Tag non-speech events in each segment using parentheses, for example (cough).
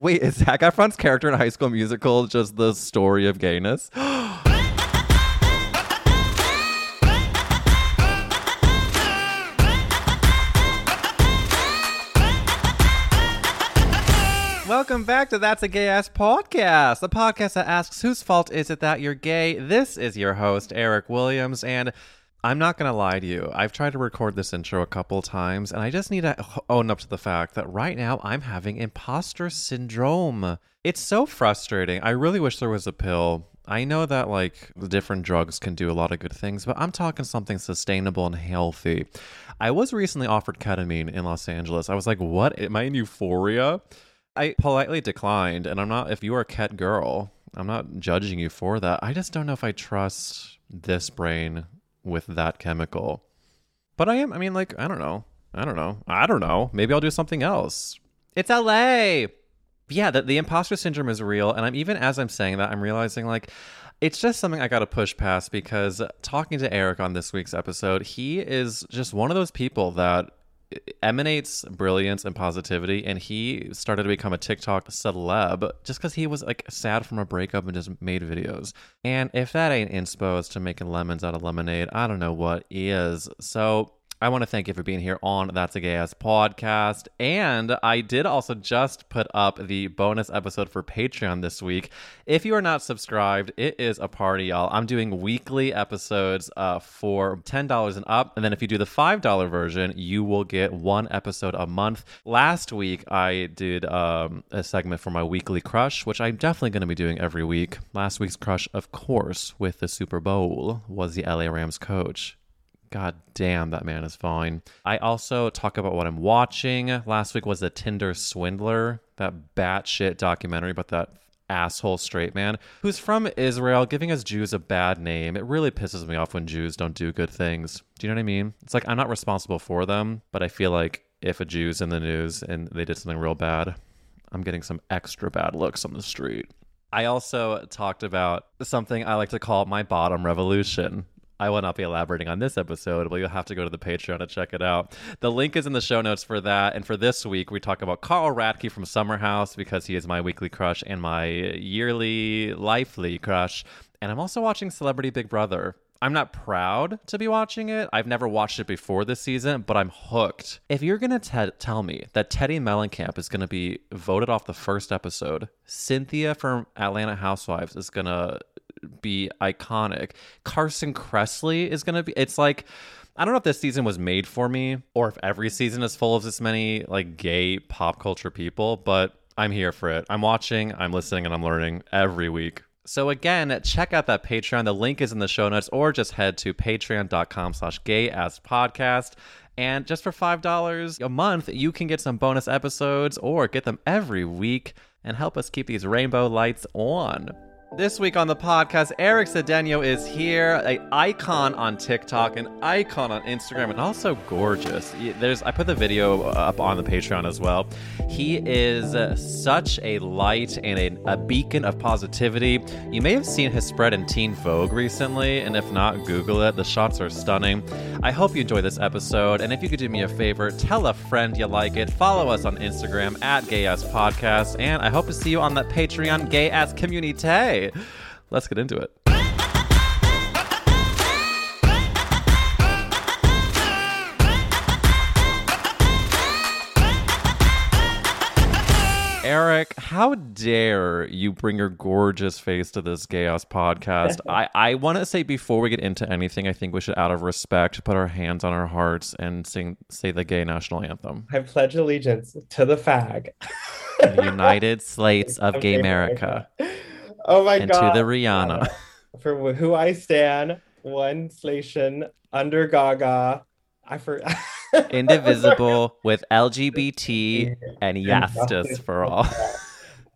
Wait, is Zac Efron's character in High School Musical just the story of gayness? (gasps) Welcome back to That's a Gay Ass Podcast, the podcast that asks whose fault is it that you're gay. This is your host, Eric Williams, and I'm not going to lie to you. I've tried to record this intro a couple times, and I just need to own up to the fact that right now I'm having imposter syndrome. It's so frustrating. I really wish there was a pill. I know that like different drugs can do a lot of good things, but I'm talking something sustainable and healthy. I was recently offered ketamine in Los Angeles. I was like, what? Am I in euphoria? I politely declined, and I'm not, if you are a ket girl, I'm not judging you for that. I just don't know if I trust this brain with that chemical. But I am, I mean, like, I don't know. I don't know. I don't know. Maybe I'll do something else. It's LA. Yeah, the, the imposter syndrome is real. And I'm even as I'm saying that, I'm realizing like, it's just something I got to push past because talking to Eric on this week's episode, he is just one of those people that emanates brilliance and positivity and he started to become a TikTok celeb just because he was like sad from a breakup and just made videos. And if that ain't inspo to making lemons out of lemonade, I don't know what is. So I want to thank you for being here on That's a Gay Ass podcast. And I did also just put up the bonus episode for Patreon this week. If you are not subscribed, it is a party, y'all. I'm doing weekly episodes uh, for $10 and up. And then if you do the $5 version, you will get one episode a month. Last week, I did um, a segment for my weekly crush, which I'm definitely going to be doing every week. Last week's crush, of course, with the Super Bowl, was the LA Rams coach. God damn, that man is fine. I also talk about what I'm watching. Last week was the Tinder Swindler, that batshit documentary about that asshole straight man who's from Israel giving us Jews a bad name. It really pisses me off when Jews don't do good things. Do you know what I mean? It's like I'm not responsible for them, but I feel like if a Jew's in the news and they did something real bad, I'm getting some extra bad looks on the street. I also talked about something I like to call my bottom revolution. I will not be elaborating on this episode, but you'll have to go to the Patreon to check it out. The link is in the show notes for that. And for this week, we talk about Carl Radke from Summer House because he is my weekly crush and my yearly lively crush. And I'm also watching Celebrity Big Brother. I'm not proud to be watching it. I've never watched it before this season, but I'm hooked. If you're going to te- tell me that Teddi Mellencamp is going to be voted off the first episode, Cynthia from Atlanta Housewives is going to be iconic. Carson Kressley is going to be it's like I don't know if this season was made for me or if every season is full of this many like gay pop culture people, but I'm here for it. I'm watching, I'm listening and I'm learning every week. So again, check out that Patreon. The link is in the show notes, or just head to patreon.com slash gay as podcast. And just for $5 a month, you can get some bonus episodes or get them every week and help us keep these rainbow lights on. This week on the podcast, Eric Sedeño is here, an icon on TikTok, an icon on Instagram, and also gorgeous. There's, I put the video up on the Patreon as well. He is uh, such a light and a, a beacon of positivity. You may have seen his spread in Teen Vogue recently, and if not, Google it. The shots are stunning. I hope you enjoy this episode, and if you could do me a favor, tell a friend you like it. Follow us on Instagram at Gay Ass Podcast, and I hope to see you on the Patreon Gay Ass Community. Let's get into it. Eric, how dare you bring your gorgeous face to this ass podcast? (laughs) I, I want to say before we get into anything, I think we should, out of respect, put our hands on our hearts and sing say the gay national anthem. I pledge allegiance to the fag. United Slates of Gay America. (laughs) Oh my And god. to the Rihanna. Uh, for who I stand, one station under Gaga. I for (laughs) Indivisible with (laughs) LGBT and justice for all.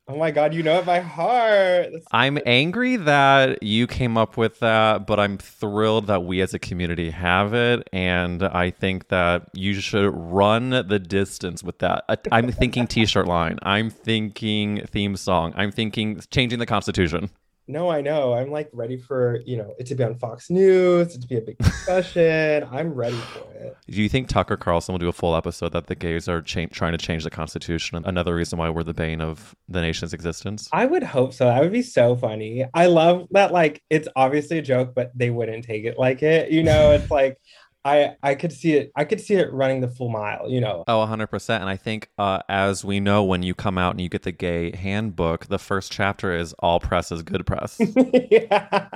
Oh my god, you know it by heart. That's- I'm angry that you came up with that, but I'm thrilled that we as a community have it. And I think that you should run the distance with that. I'm thinking (laughs) t shirt line. I'm thinking theme song. I'm thinking changing the Constitution. No, I know. I'm like ready for, you know, it to be on Fox News, it to be a big (laughs) discussion. I'm ready for it. Do you think Tucker Carlson will do a full episode that the gays are cha- trying to change the Constitution? Another reason why we're the bane of the nation's existence? I would hope so. That would be so funny. I love that like it's obviously a joke, but they wouldn't take it like it. You know, it's like I I could see it I could see it running the full mile, you know. Oh, 100%. And I think, uh, as we know, when you come out and you get the gay handbook, the first chapter is all press is good press. (laughs) yeah.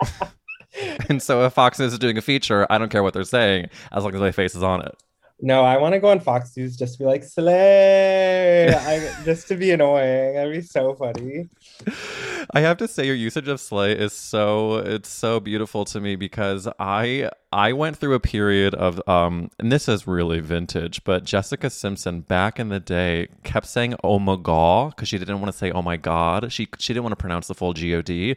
(laughs) and so if Fox News is doing a feature, I don't care what they're saying as long as my face is on it. No, I want to go on Fox News just to be like slay, I, just to be annoying. That'd be so funny. I have to say your usage of slay is so it's so beautiful to me because I I went through a period of um and this is really vintage, but Jessica Simpson back in the day kept saying oh my god because she didn't want to say oh my god. She she didn't want to pronounce the full G-O-D.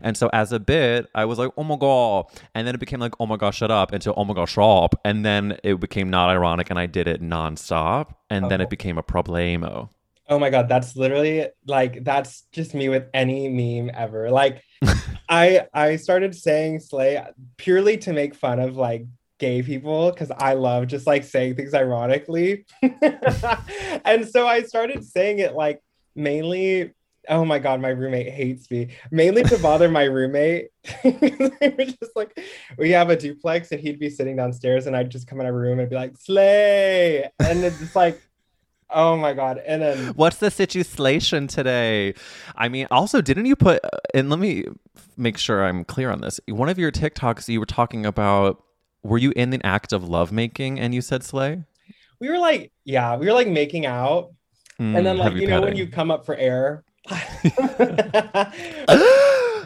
And so as a bit, I was like oh my god and then it became like oh my god shut up until oh my god shop and then it became not ironic and I did it nonstop and then Oh. it became a problemo. Oh my god, that's literally like that's just me with any meme ever. Like (laughs) I I started saying slay purely to make fun of like gay people because I love just like saying things ironically. (laughs) and so I started saying it like mainly oh my god, my roommate hates me. Mainly to bother my roommate. (laughs) we were just like we have a duplex and he'd be sitting downstairs and I'd just come in our room and be like slay and it's just like Oh my god! And then What's the situation today? I mean, also, didn't you put, and let me make sure I'm clear on this. One of your TikToks, you were talking about, were you in the act of lovemaking and you said slay? we were like, yeah, we were like making out, Mm, and then like you know when you come up for air. (laughs)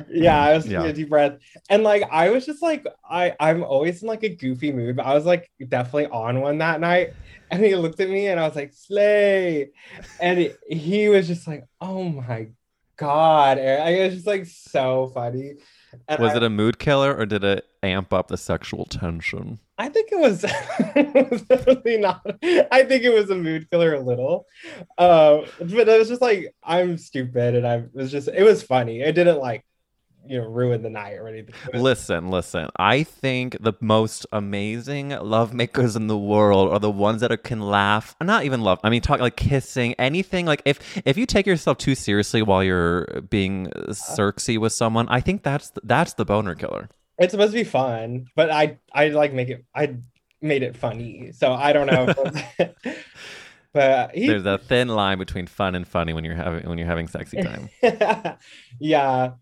yeah, I was taking Yeah. a deep breath, and like I was just like I I'm always in like a goofy mood, but I was like definitely on one that night, and he looked at me and I was like slay, and he- he was just like, oh my god, it was just like so funny. And Was I- it a mood killer or did it amp up the sexual tension? I think it was, it was (laughs) definitely not. I think it was a mood killer a little, uh, but it was just like I'm stupid, and I was just it was funny. It didn't like you know ruin the night or anything. Listen, listen. I think the most amazing love makers in the world are the ones that are, can laugh. Not even love. I mean, talk like kissing, anything. Like if if you take yourself too seriously while you're being uh-huh. circy with someone, I think that's that's the boner killer. It's supposed to be fun, but I I like make it. I made it funny, so I don't know. (laughs) but he, There's a thin line between fun and funny when you're having when you're having sexy time. (laughs) yeah,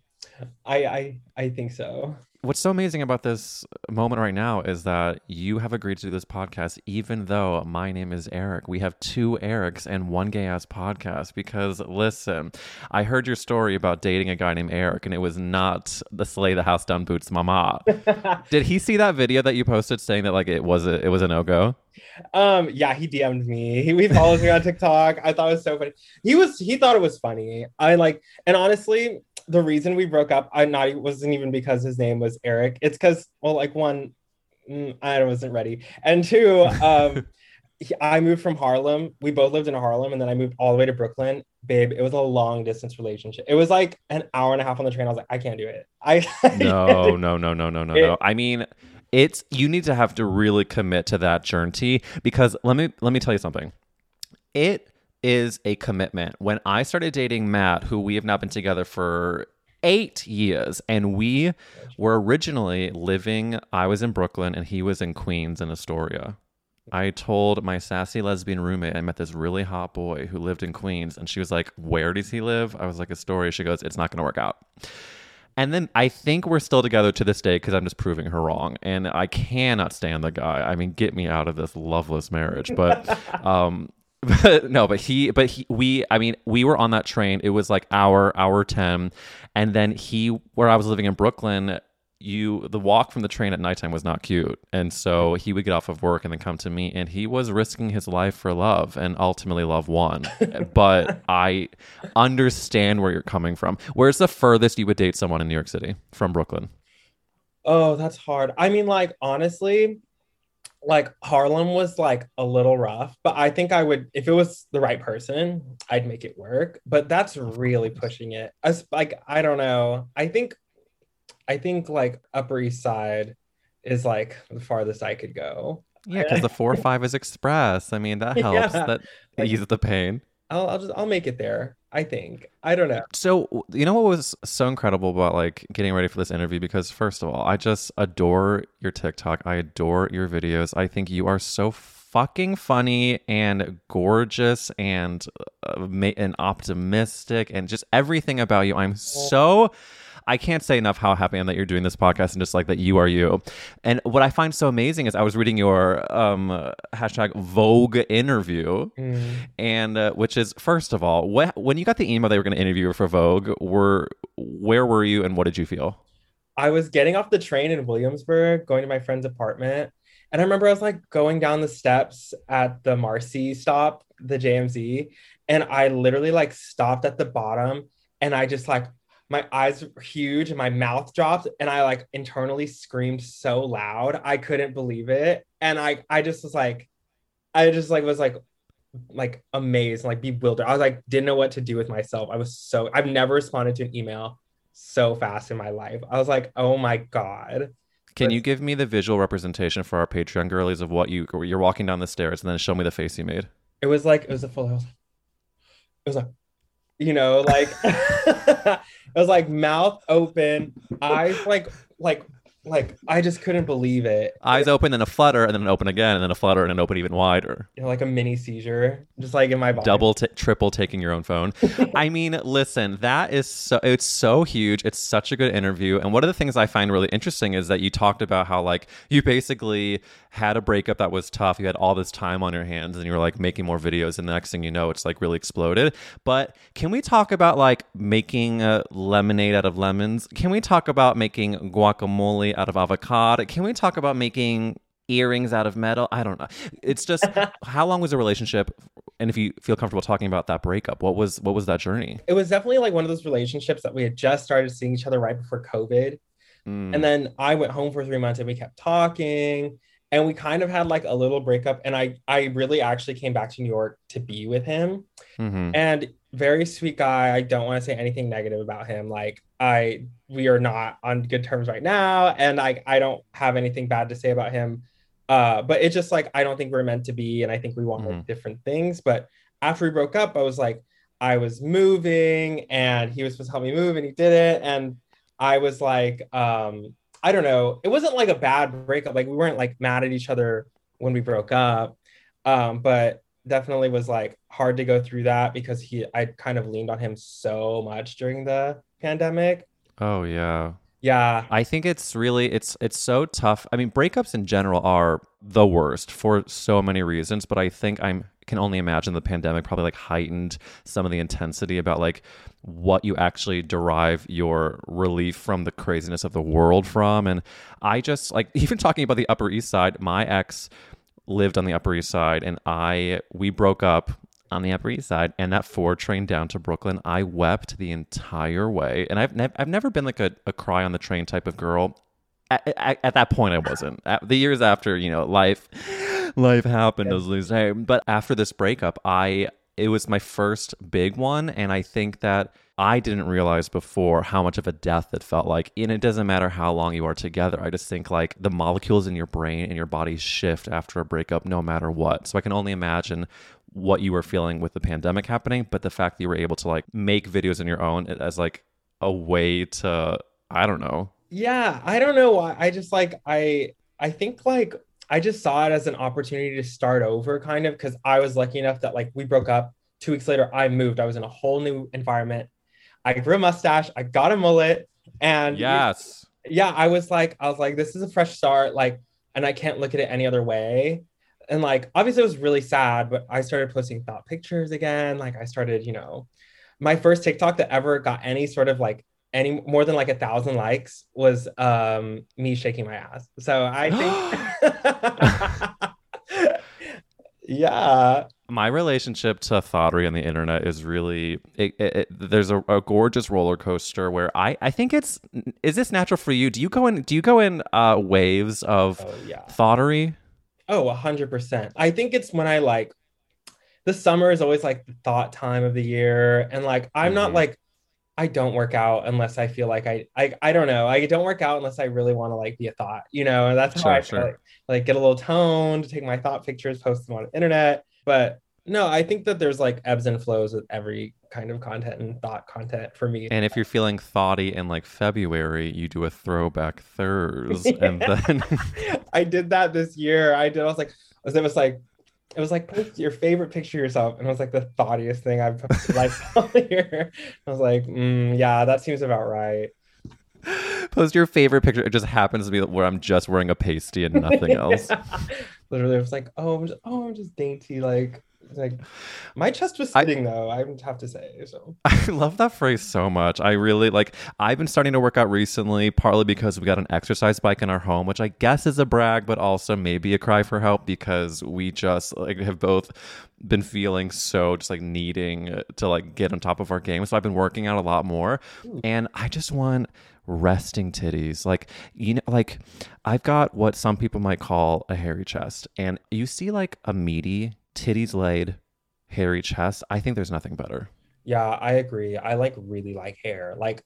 I I I think so. What's so amazing about this moment right now is that you have agreed to do this podcast, even though my name is Eric. We have two Erics and one gay ass podcast. Because listen, I heard your story about dating a guy named Eric, and it was not the slay the house down boots mama. (laughs) Did he see that video that you posted saying that like it was a it was a no go? Um, yeah, he DM'd me. He, he follows me on TikTok. I thought it was so funny. He was he thought it was funny. I like, and honestly, the reason we broke up, I not it wasn't even because his name was Eric. It's because well, like one, mm, I wasn't ready, and two, (laughs) um, I moved from Harlem. We both lived in Harlem, and then I moved all the way to Brooklyn. Babe, it was a long distance relationship. It was like an hour and a half on the train. I was like, I can't do it. I No, no, no, no, no, no, no. I mean, it's you need to have to really commit to that journey because let me let me tell you something. It is a commitment. When I started dating Matt, who we have now been together for eight years, and we were originally living. I was in Brooklyn, and he was in Queens in Astoria. I told my sassy lesbian roommate I met this really hot boy who lived in Queens, and she was like, "Where does he live?" I was like, "A story." She goes, "It's not going to work out." And then I think we're still together to this day because I'm just proving her wrong, and I cannot stand the guy. I mean, get me out of this loveless marriage. But, (laughs) um, but (laughs) no, but he, but he, we, I mean, we were on that train. It was like hour, hour ten, and then he, where I was living in Brooklyn, you the walk from the train at nighttime was not cute. And so he would get off of work and then come to me and he was risking his life for love and ultimately love won. (laughs) But i understand where you're coming from. Where's the furthest you would date someone in new york city from brooklyn? Oh, that's hard. I mean, like, honestly, like Harlem was like a little rough, but I think I would, if it was the right person, I'd make it work. But that's really pushing it. As like, I don't know. I think, I think like Upper East Side is like the farthest I could go. yeah because the four or (laughs) five is express i mean that helps Yeah. that Like- eases the pain I'll, I'll just, I'll make it there. I think. I don't know. So, you know what was so incredible about like getting ready for this interview? Because first of all, I just adore your TikTok. I adore your videos. I think you are so fucking funny and gorgeous and uh, and optimistic and just everything about you. I'm so. I can't say enough how happy I am that you're doing this podcast and just like that you are you. And what I find so amazing is I was reading your um, hashtag Vogue interview, Mm. and uh, which is first of all, wh- when you got the email they were going to interview you for Vogue, were where were you and what did you feel? I was getting off the train in Williamsburg, going to my friend's apartment. And I remember I was like going down the steps at the Marcy stop, the JMZ, and I literally like stopped at the bottom and I just like my eyes were huge and my mouth dropped and I like internally screamed so loud. I couldn't believe it. And I I just was like I just like was like like amazed, like bewildered. I was like didn't know what to do with myself. I was so I've never responded to an email so fast in my life. I was like, oh my God. Can you give me the visual representation for our Patreon girlies of what you you're walking down the stairs and then show me the face you made? It was like, it was a full, it was like, you know, like, (laughs) (laughs) it was like mouth open, eyes like, like, like, I just couldn't believe it. Eyes open, then a flutter, and then open again, and then a flutter, and then open even wider. You know, like a mini seizure, just like in my body. Double, t- triple taking your own phone. (laughs) I mean, listen, that is so, it's so huge. It's such a good interview. And one of the things I find really interesting is that you talked about how, like, you basically had a breakup that was tough. You had all this time on your hands, and you were like making more videos. And the next thing you know, it's like really exploded. But can we talk about like making uh, lemonade out of lemons? Can we talk about making guacamole out of avocado? Can we talk about making earrings out of metal? I don't know. It's just (laughs) how long was the relationship? And if you feel comfortable talking about that breakup, what was what was that journey? It was definitely like one of those relationships that we had just started seeing each other right before COVID. Mm. And then I went home for three months and we kept talking and we kind of had like a little breakup. And I, I really actually came back to New York to be with him. Mhm. and very sweet guy. I don't want to say anything negative about him. Like I, we are not on good terms right now, and I, I don't have anything bad to say about him. Uh, but it's just like I don't think we're meant to be, and I think we want like, different things. But after we broke up, I was like, I was moving, and he was supposed to help me move, and he did it, and I was like, um, I don't know. It wasn't like a bad breakup. Like we weren't like mad at each other when we broke up, um, but definitely was like hard to go through that because he I kind of leaned on him so much during the pandemic. Oh yeah. Yeah. I think it's really it's it's so tough. I mean, breakups in general are the worst for so many reasons, but I think I'm can only imagine the pandemic probably like heightened some of the intensity about like what you actually derive your relief from the craziness of the world from and I just like (laughs) even talking about the Upper East Side, my ex lived on the Upper East Side and I we broke up on the Upper East Side and that four train down to Brooklyn, I wept the entire way. And I've nev- I've never been like a, a cry on the train type of girl. At, at, at that point, I wasn't. At the years after, you know, life life happened as they say. But after this breakup, I it was my first big one, and I think that I didn't realize before how much of a death it felt like. And it doesn't matter how long you are together. I just think like the molecules in your brain and your body shift after a breakup, no matter what. So I can only imagine what you were feeling with the pandemic happening, but the fact that you were able to like make videos on your own as like a way to I don't know. Yeah. I don't know why. I just like I I think like I just saw it as an opportunity to start over, kind of, because I was lucky enough that like we broke up. Two weeks later, I moved. I was in a whole new environment. I grew a mustache. I got a mullet, and Yes. yeah, I was like, I was like, this is a fresh start, like, and I can't look at it any other way. And like, obviously, it was really sad, but I started posting thought pictures again. Like, I started, you know, my first TikTok that ever got any sort of like any more than like a thousand likes was um me shaking my ass. So I (gasps) think, (laughs) yeah, My relationship to thottery on the internet is really it, it, it- there's a, a gorgeous roller coaster where I I think it's is this natural for you? Do you go in do you go in uh waves of oh yeah. thottery? Oh, a hundred percent. I think it's when I like the summer is always like the thought time of the year. And like I'm not Mhm. like I don't work out unless I feel like I I, I don't know. I don't work out unless I really want to like be a thought, you know, and that's how Sure, I sure. like, like get a little toned, take my thought pictures, post them on the internet. But no, I think that there's like ebbs and flows with every kind of content and thought content for me. And if you're feeling thoughty in like February, you do a throwback Thurs (laughs) and then I did that this year. I did. I was like, it was like, it was like post your favorite picture of yourself, and it was like the thoughtiest thing I've posted like all year. I was like, mm, yeah, that seems about right. (laughs) post your favorite picture. It just happens to be where I'm just wearing a pasty and nothing (laughs) else. Literally, it was like, oh, I'm just, oh, I'm just dainty. Like, like my chest was I- sitting though. I would have to say so. (laughs) I love that phrase so much. I really like I've been starting to work out recently, partly because we got an exercise bike in our home, which I guess is a brag, but also maybe a cry for help because we just like have both been feeling so just like needing uh, to like get on top of our game. So I've been working out a lot more and I just want resting titties. Like you know like I've got what some people might call a hairy chest. And you see like a meaty titties laid hairy chest. I think there's nothing better. Yeah, I agree. I like really like hair. Like,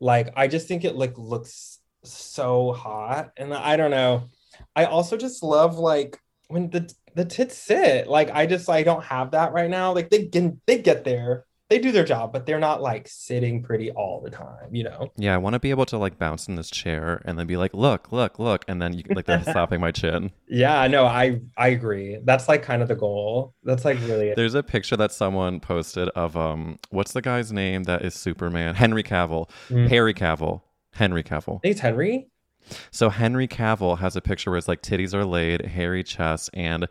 like I just think it like looks so hot, and I don't know. I also just love like when the the tits sit. Like I just I don't have that right now. Like they get they get there, they do their job, but they're not like sitting pretty all the time. You know? Yeah, I want to be able to like bounce in this chair and then be like, look, look, look, and then you like they're (laughs) slapping my chin. Yeah. No, I I agree. That's like kind of the goal. That's like really. There's a picture that someone posted of um, what's the guy's name that is Superman? Henry Cavill, Mm. Harry Cavill, Henry Cavill. It's Henry. So Henry Cavill has a picture where it's like titties are laid, hairy chest, and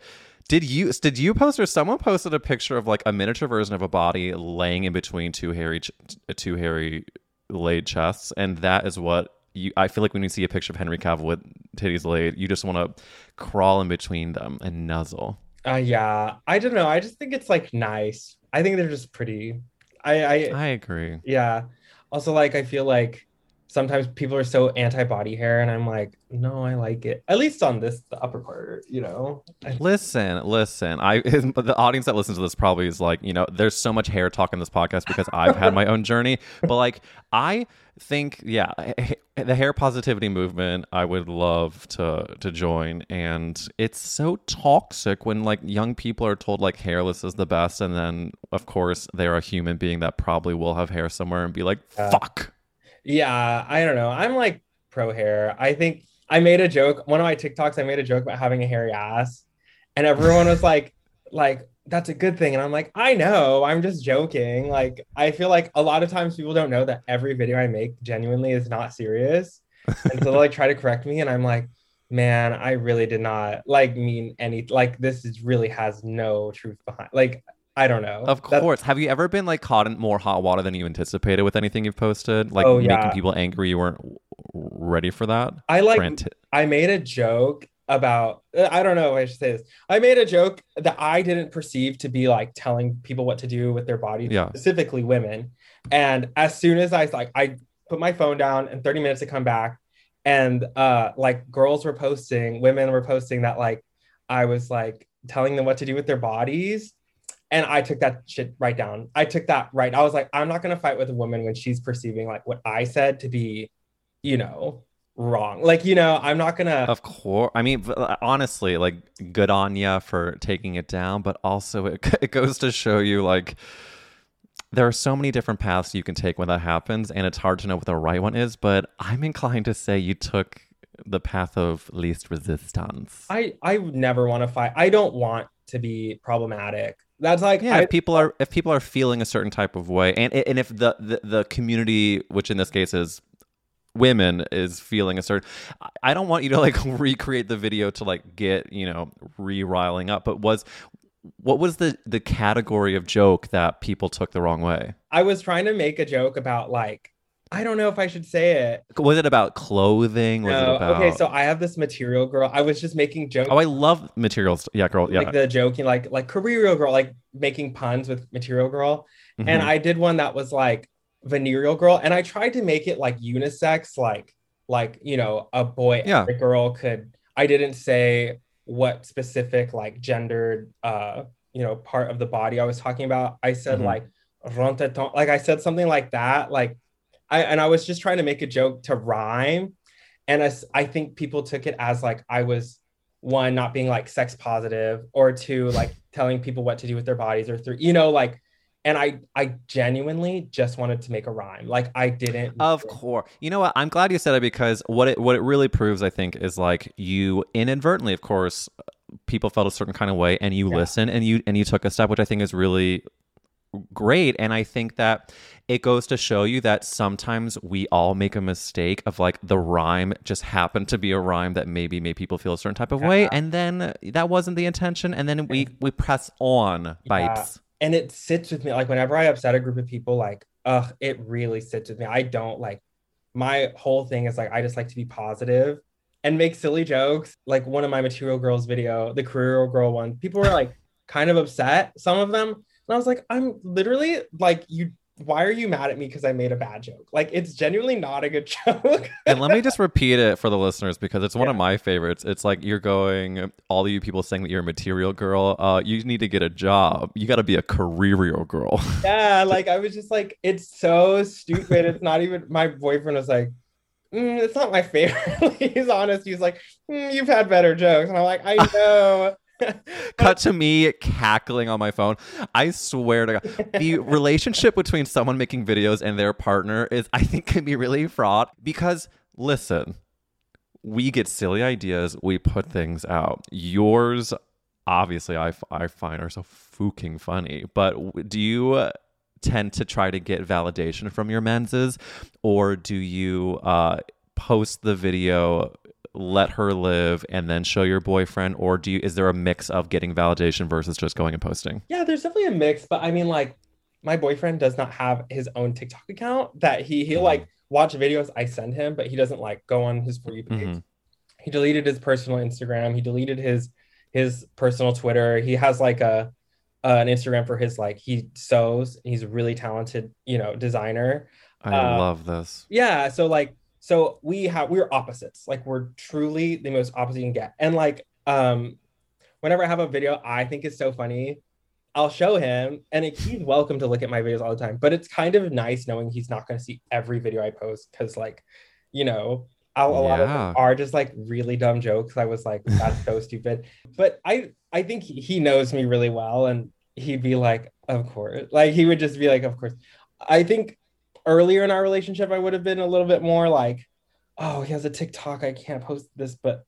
did you did you post or someone posted a picture of like a miniature version of a body laying in between two hairy ch- two hairy laid chests, and that is what you. I feel like when you see a picture of Henry Cavill with titties laid, you just want to crawl in between them and nuzzle. Uh, yeah. I don't know. I just think it's like nice. I think they're just pretty. I I I agree. Yeah. Also, like, I feel like sometimes people are so anti body hair, and I'm like, no, I like it. At least on this, the upper part, you know? Listen, listen. I (laughs) the audience that listens to this probably is like, you know, there's so much hair talk in this podcast because I've had my own journey. But like, I think, yeah, (laughs) the hair positivity movement, I would love to to join. And it's so toxic when like young people are told like hairless is the best, and then of course they're a human being that probably will have hair somewhere and be like, fuck. Yeah, I don't know. I'm like pro hair. I think I made a joke. One of my TikToks, I made a joke about having a hairy ass, and everyone was like, like, that's a good thing. And I'm like, I know, I'm just joking. Like, I feel like a lot of times people don't know that every video I make genuinely is not serious. And so they like try to correct me, and I'm like, man, I really did not like mean any like this is really has no truth behind like I don't know. Of That's- course. Have you ever been like caught in more hot water than you anticipated with anything you've posted? Like Oh, making people angry you weren't ready for that? I like I made a joke about uh, I don't know if I should say this. I made a joke that I didn't perceive to be like telling people what to do with their body, Yeah. specifically women. And as soon as I like I put my phone down and 30 minutes to come back and uh like girls were posting, women were posting that like I was like telling them what to do with their bodies. And I took that shit right down. I took that right. I was like, I'm not gonna fight with a woman when she's perceiving like what I said to be, you know, wrong. Like, you know, I'm not gonna Of course. I mean, uh, honestly, like, good on ya for taking it down, but also it, (laughs) it goes to show you, like, there are so many different paths you can take when that happens, and it's hard to know what the right one is. But I'm inclined to say you took the path of least resistance. I I never want to fight. I don't want to be problematic. That's like yeah, I, if people are if people are feeling a certain type of way, and and if the the, the community, which in this case is women is feeling a certain I don't want you to like (laughs) recreate the video to like get, you know, re-riling up, but was what was the the category of joke that people took the wrong way? I was trying to make a joke about like I don't know if I should say it. Was it about clothing? Was No, it about okay, so I have this material girl. I was just making jokes. Oh, I love materials. Yeah, girl. Yeah. like the joking, like like career girl, like making puns with material girl. And Mhm. I did one that was like venereal girl, and I tried to make it like unisex, like like you know a boy Yeah. and a girl could. I didn't say what specific like gendered uh you know part of the body I was talking about. I said Mhm. like like I said something like that, like I and I was just trying to make a joke to rhyme, and I, I think people took it as like I was one not being like sex positive or two like telling people what to do with their bodies or three you know like and i i genuinely just wanted to make a rhyme like i didn't Of course. You know what? I'm glad you said it because what it what it really proves, I think, is like you inadvertently, of course, people felt a certain kind of way, and you Yeah. listened and you and you took a step, which I think is really great. And I think that it goes to show you that sometimes we all make a mistake of like the rhyme just happened to be a rhyme that maybe made people feel a certain type of way, uh-huh. and then that wasn't the intention, and then we we press on, Yeah. vibes. and it sits with me like whenever i upset a group of people like ugh it really sits with me i don't like my whole thing is like i just like to be positive and make silly jokes like one of my material girls video the career girl one people were like kind of upset some of them and i was like i'm literally like you why are you mad at me because i made a bad joke like it's genuinely not a good (laughs) joke and let me just repeat it for the listeners because it's one of my favorites. It's like you're going, all you people saying that you're a material girl. Uh, you need to get a job. You got to be a careerial girl. (laughs) yeah like i was just like it's so stupid it's not even my boyfriend was like mm, it's not my favorite (laughs) he's honest he's like "Mm, you've had better jokes and i'm like i know (laughs) Cut to me cackling on my phone. I swear to God, the (laughs) relationship between someone making videos and their partner is, I think, can be really fraught because listen, we get silly ideas, we put things out. Yours, obviously, I, I find are so fucking funny. But do you uh, tend to try to get validation from your menses, or do you uh, post the video? Let her live and then show your boyfriend or do you is there a mix of getting validation versus just going and posting? Yeah there's definitely a mix but i mean like my boyfriend does not have his own tiktok account that he he'll like watch videos i send him but he doesn't like go on his for you page. Mhm. he deleted his personal instagram. He deleted his his personal twitter. He has like a uh, an instagram for his like he sews. He's a really talented you know designer. I Uh, love this. yeah so like so we have we're opposites. Like we're truly the most opposite you can get. And like um whenever i have a video i think is so funny i'll show him and it, he's welcome to look at my videos all the time. But it's kind of nice knowing he's not going to see every video i post because like you know I'll, a lot of them are just like really dumb jokes. I was like that's so stupid. But i i think he, he knows me really well and he'd be like of course. Like he would just be like of course. I think earlier in our relationship, I would have been a little bit more like, oh, he has a TikTok. I can't post this. But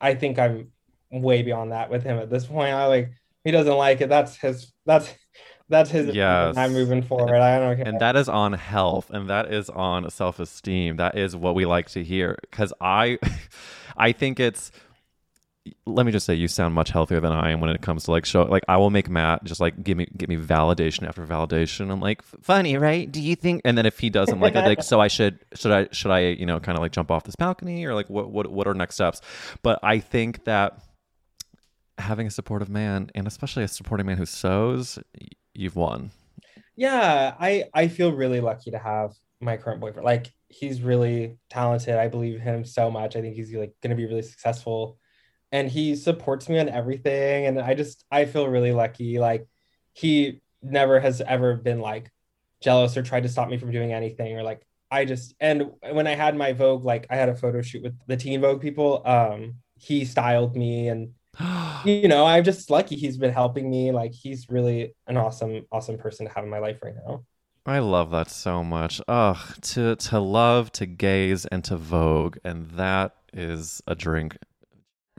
I think I'm way beyond that with him at this point. I like, he doesn't like it. That's his, that's, that's his. Yes. I'm moving forward. I don't care. and that is on health and that is on self-esteem that is what we like to hear because i (laughs) i think it's let me just say you sound much healthier than i am when it comes to like show like i will make matt just like give me give me validation after validation i'm like funny right do you think and then if he doesn't like like so i should should i should i you know kind of like jump off this balcony or like what what what are next steps but i think that having a supportive man and especially a supporting man who sews you've won yeah, I, I feel really lucky to have my current boyfriend. Like he's really talented. I believe him so much. I think he's like going to be really successful and he supports me on everything. And I just, I feel really lucky. Like he never has ever been like jealous or tried to stop me from doing anything or like I just and when I had my Vogue like I had a photo shoot with the Teen Vogue people um he styled me and (gasps) you know I'm just lucky he's been helping me like he's really an awesome awesome person to have in my life right now I love that so much. Ugh, to to love, to gaze, and to vogue, and that is a drink.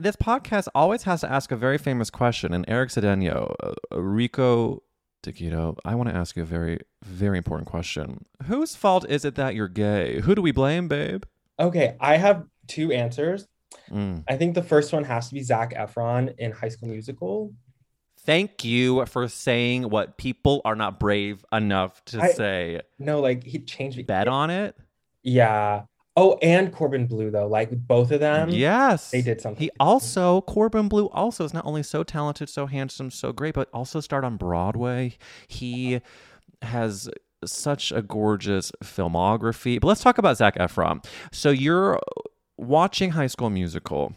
This podcast always has to ask a very famous question, and Eric Sedeño, uh, Rico Taquito, I want to ask you a very, very important question. Whose fault is it that you're gay? Who do we blame, babe? Okay, I have two answers. Mm. I think the first one has to be Zac Efron in High School Musical. Thank you for saying what people are not brave enough to I- say. No, like he changed. Bet on it? Yeah. Oh, and Corbin Bleu though, like both of them. yes. they did something. He also, Corbin Bleu also is not only so talented, so handsome, so great, but also starred on Broadway. He has such a gorgeous filmography. But let's talk about Zac Efron. So you're watching High School Musical.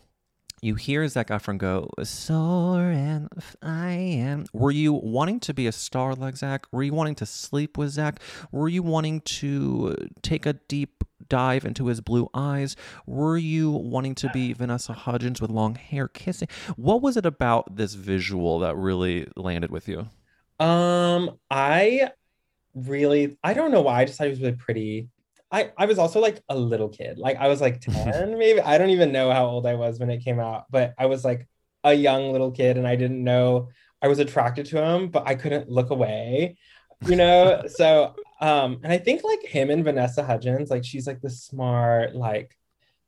You hear Zac Efron go, soar and I am. Were you wanting to be a star like Zac? Were you wanting to sleep with Zac? Were you wanting to take a deep dive into his blue eyes? Were you wanting to be Vanessa Hudgens with long hair kissing? What was it about this visual that really landed with you? Um, I really, I don't know why. I just thought he was really pretty. I, I was also like a little kid. Like I was like (laughs) 10, maybe. I don't even know how old I was when it came out, but I was like a young little kid and I didn't know I was attracted to him, but I couldn't look away, you know? (laughs) so, um, and I think like him and Vanessa Hudgens, like she's like the smart, like,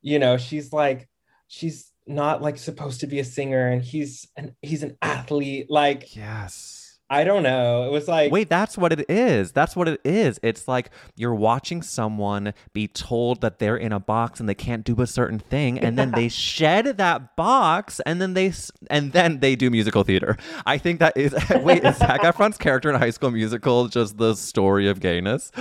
you know, she's like, she's not like supposed to be a singer and he's an he's an athlete. Like, Yes. I don't know. It was like Wait, that's what it is. That's what it is. It's like you're watching someone be told that they're in a box and they can't do a certain thing, and then they (laughs) shed that box, and then they and then they do musical theater. I think that is. (laughs) Wait, is Zac Efron's character in High School Musical just the story of gayness? (gasps)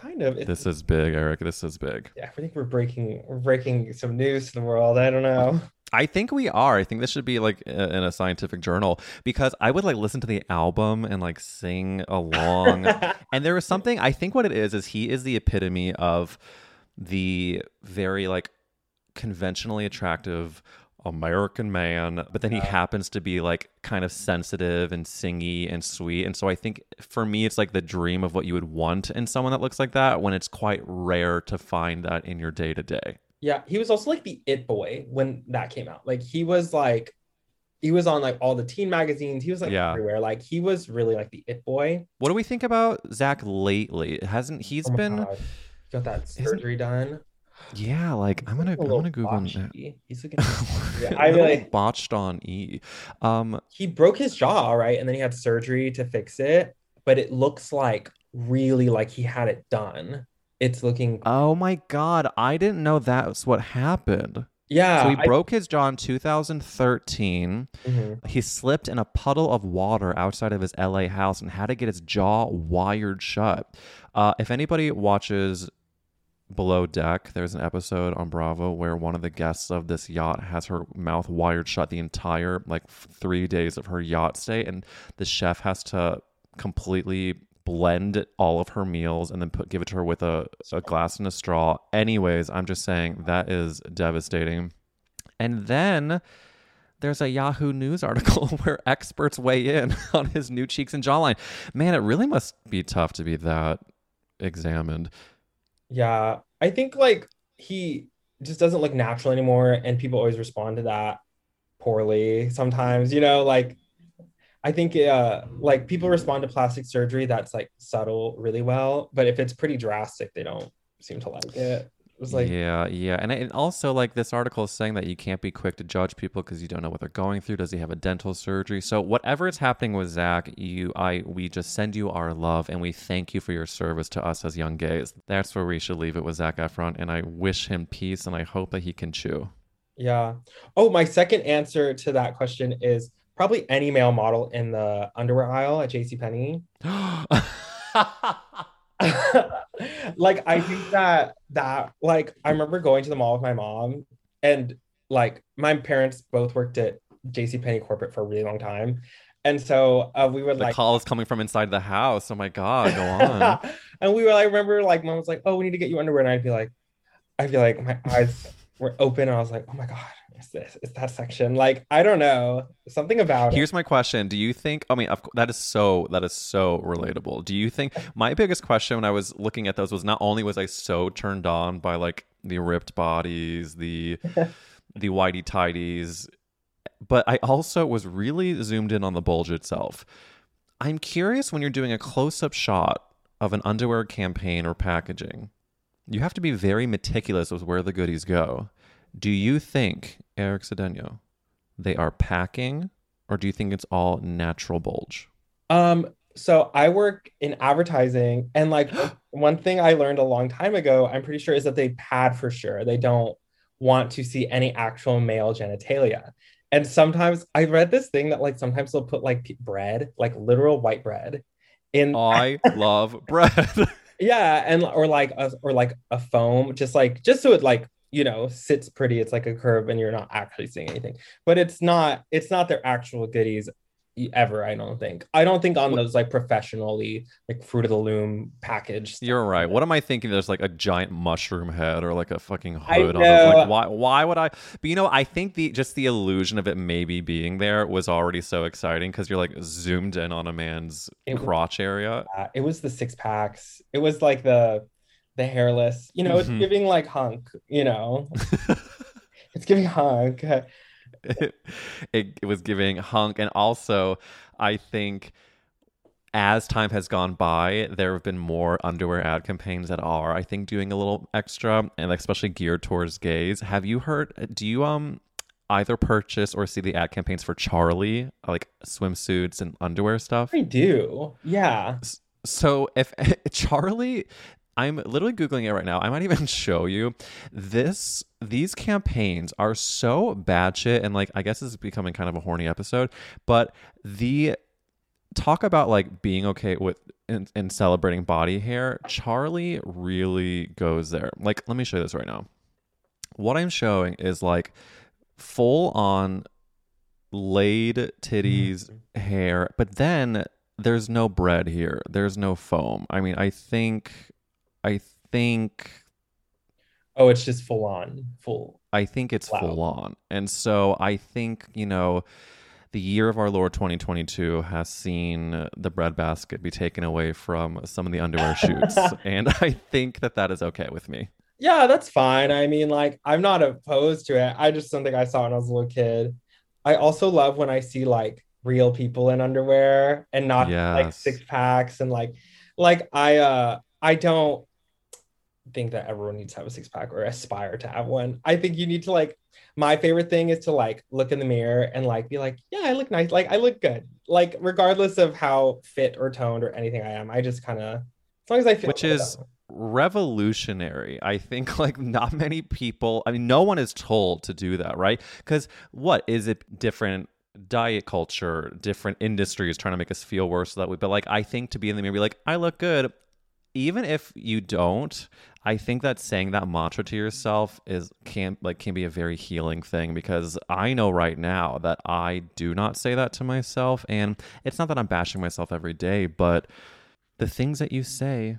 kind of. This is big, Eric. This is big. yeah, I think we're breaking we're breaking some news to the world. I don't know. (laughs) I think we are. I think this should be like in a scientific journal because I would like listen to the album and like sing along. (laughs) and there was something, I think what it is, is he is the epitome of the very like conventionally attractive American man, but then he happens to be like kind of sensitive and singy and sweet. And so I think for me, it's like the dream of what you would want in someone that looks like that when it's quite rare to find that in your day to day. Yeah, he was also like the it boy when that came out. Like he was like he was on like all the teen magazines. He was like Yeah. everywhere. Like he was really like the it boy. What do we think about Zac lately? Hasn't he's Oh been God. Got that surgery done. yeah, like I'm gonna I'm gonna Google little that. He's looking (laughs) yeah, I really- botched on E. Um he broke his jaw, right? And then he had surgery to fix it, but it looks like really like he had it done. It's looking oh my god, I didn't know that's what happened. yeah. so he I- broke his jaw in 2013. Mhm. He slipped in a puddle of water outside of his LA house and had to get his jaw wired shut. Uh, if anybody watches Below Deck, there's an episode on Bravo where one of the guests of this yacht has her mouth wired shut the entire like three days of her yacht stay, and the chef has to completely blend all of her meals and then put give it to her with a, a glass and a straw. Anyways, I'm just saying that is devastating. And then there's a Yahoo News article (laughs) where experts weigh in (laughs) on his new cheeks and jawline. Man, it really must be tough to be that examined. Yeah, I think like he just doesn't look natural anymore, and people always respond to that poorly sometimes, you know, like I think uh like people respond to plastic surgery that's like subtle really well, but if it's pretty drastic, they don't seem to like it. It's like yeah, yeah, and, and also like this article is saying that you can't be quick to judge people because you don't know what they're going through. Does he have a dental surgery? So whatever is happening with Zac, you, I, we just send you our love and we thank you for your service to us as young gays. That's where we should leave it with Zac Efron, and I wish him peace, and I hope that he can chew. Yeah. Oh, my second answer to that question is probably any male model in the underwear aisle at JCPenney. (gasps) (laughs) like I think that that like I remember going to the mall with my mom and like my parents both worked at JCPenney corporate for a really long time. And so uh, we would like the like call is coming from inside the house. Oh my god, go on. (laughs) and we were like, remember like mom was like, Oh, we need to get you underwear. And I'd be like, I'd be like, my eyes were open and I was like, Oh my god, is this is that section? Like, I don't know. Something about it. Here's my question: Do you think? I mean, of, that is so that is so relatable. Do you think? My biggest question when I was looking at those was not only was I so turned on by like the ripped bodies, the (laughs) the whitey tidies, but I also was really zoomed in on the bulge itself. I'm curious when you're doing a close up shot of an underwear campaign or packaging, you have to be very meticulous with where the goodies go. Do you think, Eric Sedeño, they are packing or do you think it's all natural bulge? Um, so I work in advertising, and like (gasps) one thing I learned a long time ago, I'm pretty sure is that they pad for sure. They don't want to see any actual male genitalia. And sometimes I read this thing that like sometimes they'll put like bread, like literal white bread, in. (laughs) I love bread. (laughs) yeah, and or like a, or like a foam, just like just so it like you know sits pretty. It's like a curve, and you're not actually seeing anything. But it's not. It's not their actual goodies ever i don't think i don't think on those like professionally like fruit of the loom package stuff. you're right what am i thinking there's like a giant mushroom head or like a fucking hood on it like why why would i but you know i think the just the illusion of it maybe being there was already so exciting because you're like zoomed in on a man's it crotch was, area it was the six packs it was like the the hairless you know it's mm-hmm. giving like hunk you know (laughs) it's giving hunk (laughs) it, it, was giving hunk. And also, I think as time has gone by, there have been more underwear ad campaigns that are, I think, doing a little extra and especially geared towards gays. Have you heard? Do you um either purchase or see the ad campaigns for Charlie, like swimsuits and underwear stuff? I do. Yeah. So if (laughs) Charlie, I'm literally googling it right now. I might even (laughs) show you this. These campaigns are so bad shit, and like I guess this is becoming kind of a horny episode. But the talk about like being okay with and, celebrating body hair. Charlie really goes there. Like, let me show you this right now. What I'm showing is like full on laid titties mm-hmm. hair, but then there's no bread here. There's no foam. I mean, I think I think. Oh, it's just full on, full. I think it's wow. full on. And so I think, you know, the year of our Lord 2022 has seen the breadbasket be taken away from some of the underwear (laughs) shoots. and I think that that is okay with me. Yeah, that's fine. I mean, like, I'm not opposed to it. I just something I saw when I was a little kid. I also love when I see like real people in underwear and not yes. like six packs and like, like I, uh, I don't, think that everyone needs to have a six pack or aspire to have one. I think you need to like my favorite thing is to like look in the mirror and like be like, yeah, I look nice. Like I look good. Like regardless of how fit or toned or anything I am, I just kind of as long as I feel which is revolutionary. I think (laughs) like not many people, I mean, no one is told to do that, right? Because what is it different? diet culture, different industries trying to make us feel worse that way. But like, I think to be in the mirror, be like, I look good even if you don't, I think that saying that mantra to yourself is can like can be a very healing thing because I know right now that I do not say that to myself and it's not that I'm bashing myself every day, but the things that you say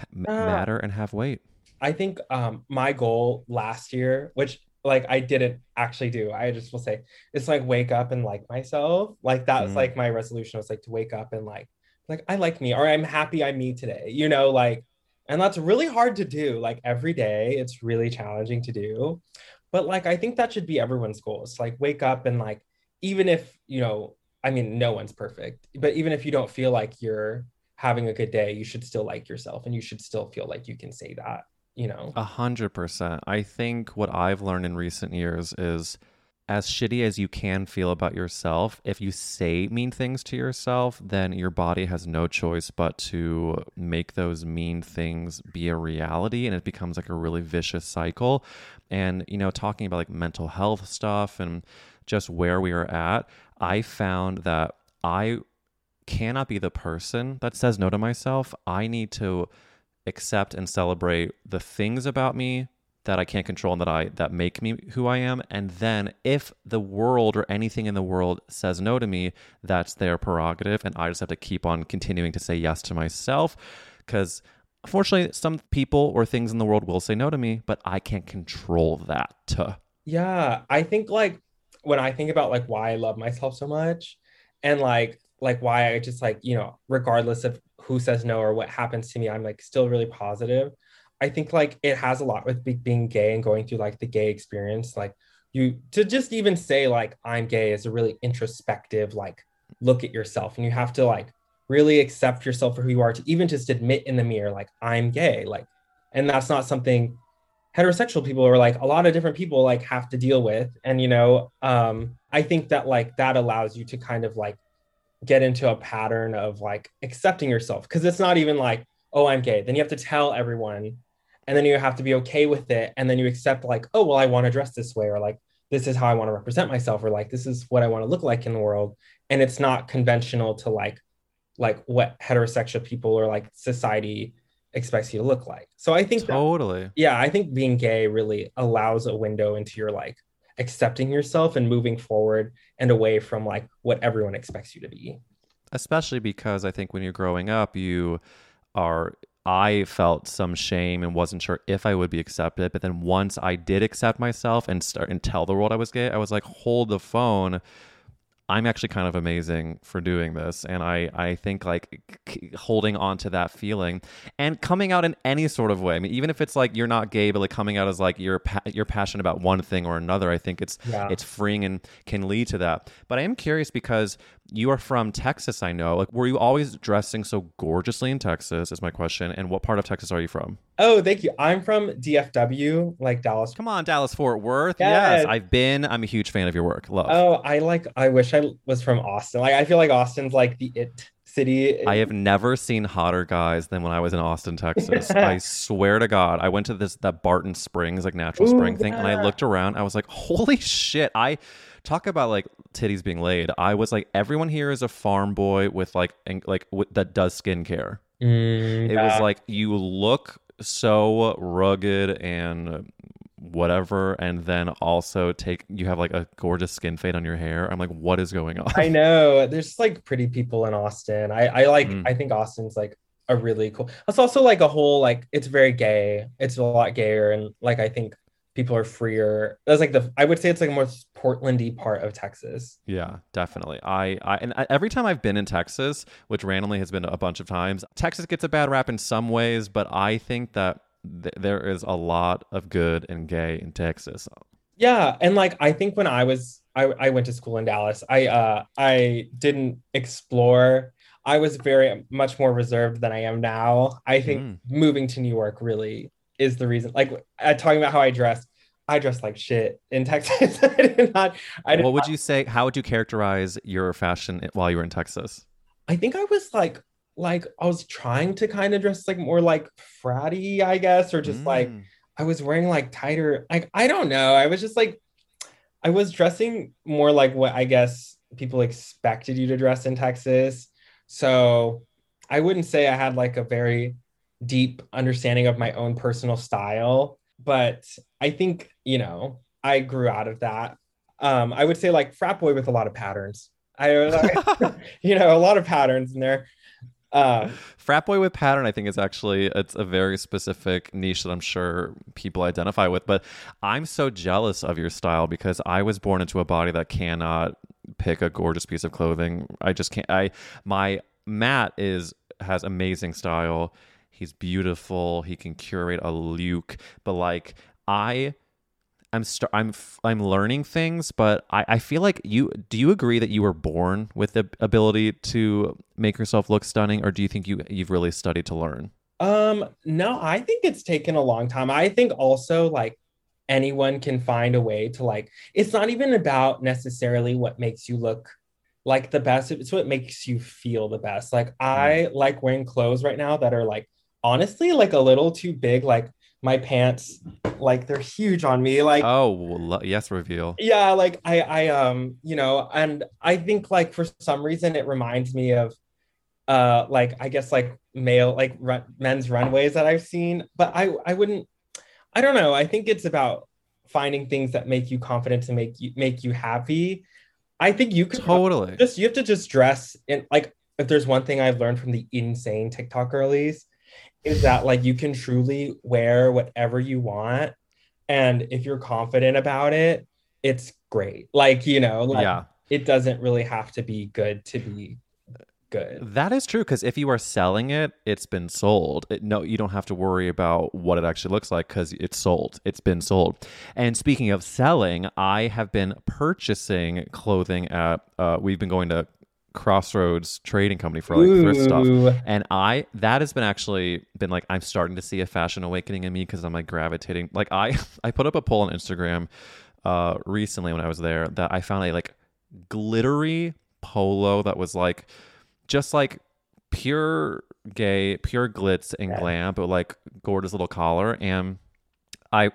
uh, matter and have weight. I think um my goal last year, which like I didn't actually do. I just will say it's like wake up and like myself. Like that was mm. like my resolution was like to wake up and like like I like me or I'm happy I'm me today, you know, like, and that's really hard to do. Like every day, it's really challenging to do. But like, I think that should be everyone's goal. It's like wake up and like, even if, you know, I mean, no one's perfect, but even if you don't feel like you're having a good day, you should still like yourself and you should still feel like you can say that, you know? A hundred percent. I think what I've learned in recent years is as shitty as you can feel about yourself, if you say mean things to yourself, then your body has no choice but to make those mean things be a reality and it becomes like a really vicious cycle. And, you know, talking about like mental health stuff and just where we are at, I found that I cannot be the person that says no to myself. I need to accept and celebrate the things about me that I can't control and that I that make me who I am. And then if the world or anything in the world says no to me, that's their prerogative. And I just have to keep on continuing to say yes to myself. Because unfortunately, some people or things in the world will say no to me, but I can't control that. Yeah. I think like when I think about like why I love myself so much and like like why I just like, you know, regardless of who says no or what happens to me, I'm like still really positive I think like it has a lot with be- being gay and going through like the gay experience. Like you to just even say like I'm gay is a really introspective like look at yourself, and you have to like really accept yourself for who you are to even just admit in the mirror like I'm gay, like, and that's not something heterosexual people or like a lot of different people like have to deal with and you know um i think that like that allows you to kind of like get into a pattern of like accepting yourself because it's not even like oh i'm gay then you have to tell everyone and then you have to be okay with it and then you accept like oh well i want to dress this way or like this is how i want to represent myself or like this is what i want to look like in the world and it's not conventional to like like what heterosexual people or like society expects you to look like. So I think totally. That, yeah, I think being gay really allows a window into your like accepting yourself and moving forward and away from like what everyone expects you to be. Especially because I think when you're growing up, you are I felt some shame and wasn't sure if I would be accepted. But then once I did accept myself and start and tell the world I was gay, I was like, hold the phone I'm actually kind of amazing for doing this. And I, I think like holding on to that feeling and coming out in any sort of way. I mean, even if it's like you're not gay, but like coming out as like you're, pa- you're passionate about one thing or another, I think it's, yeah. it's freeing and can lead to that. But I am curious because you are from Texas, I know. Like, were you always dressing so gorgeously in Texas? Is my question. And what part of Texas are you from? Oh, thank you. I'm from DFW, like Dallas. Come on, Dallas Fort Worth. Yes. yes. I've been. I'm a huge fan of your work. Love. Oh, I like. I wish I was from Austin. Like, I feel like Austin's like the it city. I have never seen hotter guys than when I was in Austin, Texas. (laughs) I swear to God, I went to this that Barton Springs, like natural Ooh, spring thing, and I looked around. I was like, holy shit! I talk about like titties being laid. I was like, everyone here is a farm boy with like and, like that does skincare. Mm, it was like you look so rugged and whatever and then also take you have like a gorgeous skin fade on your hair. I'm like what is going on? I know. There's like pretty people in austin. I i like mm. i think austin's like a really cool it's also like a whole like it's very gay. It's a lot gayer and like i think people are freer. That's like the I would say it's like a more Portlandy part of Texas. Yeah, definitely. I I and every time I've been in Texas, which randomly has been a bunch of times, Texas gets a bad rap in some ways, but I think that th- there is a lot of good and gay in Texas. Yeah, and like I think when I was I I went to school in Dallas, I uh I didn't explore I was very much more reserved than I am now. I think mm. moving to New York really is the reason. Like uh, talking about how I dress, I dress like shit in Texas. (laughs) I did not. I did what would not, you say? How would you characterize your fashion while you were in Texas? I think I was like, like I was trying to kind of dress like more like fratty, I guess, or just mm. like I was wearing like tighter. Like I don't know. I was just like, I was dressing more like what I guess people expected you to dress in Texas. So I wouldn't say I had like a very deep understanding of my own personal style. But I think, you know, I grew out of that. Um, I would say like frat boy with a lot of patterns. I, like, (laughs) (laughs) you know, a lot of patterns in there. Uh, frat boy with pattern, I think is actually it's a very specific niche that I'm sure people identify with. But I'm so jealous of your style because I was born into a body that cannot pick a gorgeous piece of clothing. I just can't. I my Matt is has amazing style He's beautiful. He can curate a look, but like I I'm st- I'm I'm learning things, but I, I feel like you do you agree that you were born with the ability to make yourself look stunning, or do you think you you've really studied to learn? Um, no, I think it's taken a long time. I think also like anyone can find a way to like it's not even about necessarily what makes you look like the best, it's what makes you feel the best. Like I mm. like wearing clothes right now that are like honestly like a little too big. Like my pants, like they're huge on me. Like oh yes, reveal. Yeah, like I I um you know, and I think like for some reason it reminds me of uh like I guess like male like run, men's runways that I've seen, but I I wouldn't. I don't know. I think it's about finding things that make you confident to make you make you happy. I think you could totally just you have to just dress in like if there's one thing I've learned from the insane TikTok girlies is that like you can truly wear whatever you want and if you're confident about it it's great like you know like yeah it doesn't really have to be good to be good. That is true because if you are selling it, it's been sold. It, no, you don't have to worry about what it actually looks like because it's sold. It's been sold. And speaking of selling, I have been purchasing clothing at. Uh, we've been going to Crossroads Trading Company for like thrift stuff, and I that has been actually been like I'm starting to see a fashion awakening in me because I'm like gravitating. Like I (laughs) I put up a poll on Instagram uh recently when I was there that I found a like glittery polo that was like just like pure gay, pure glitz and glam, but like gorgeous little collar. And I,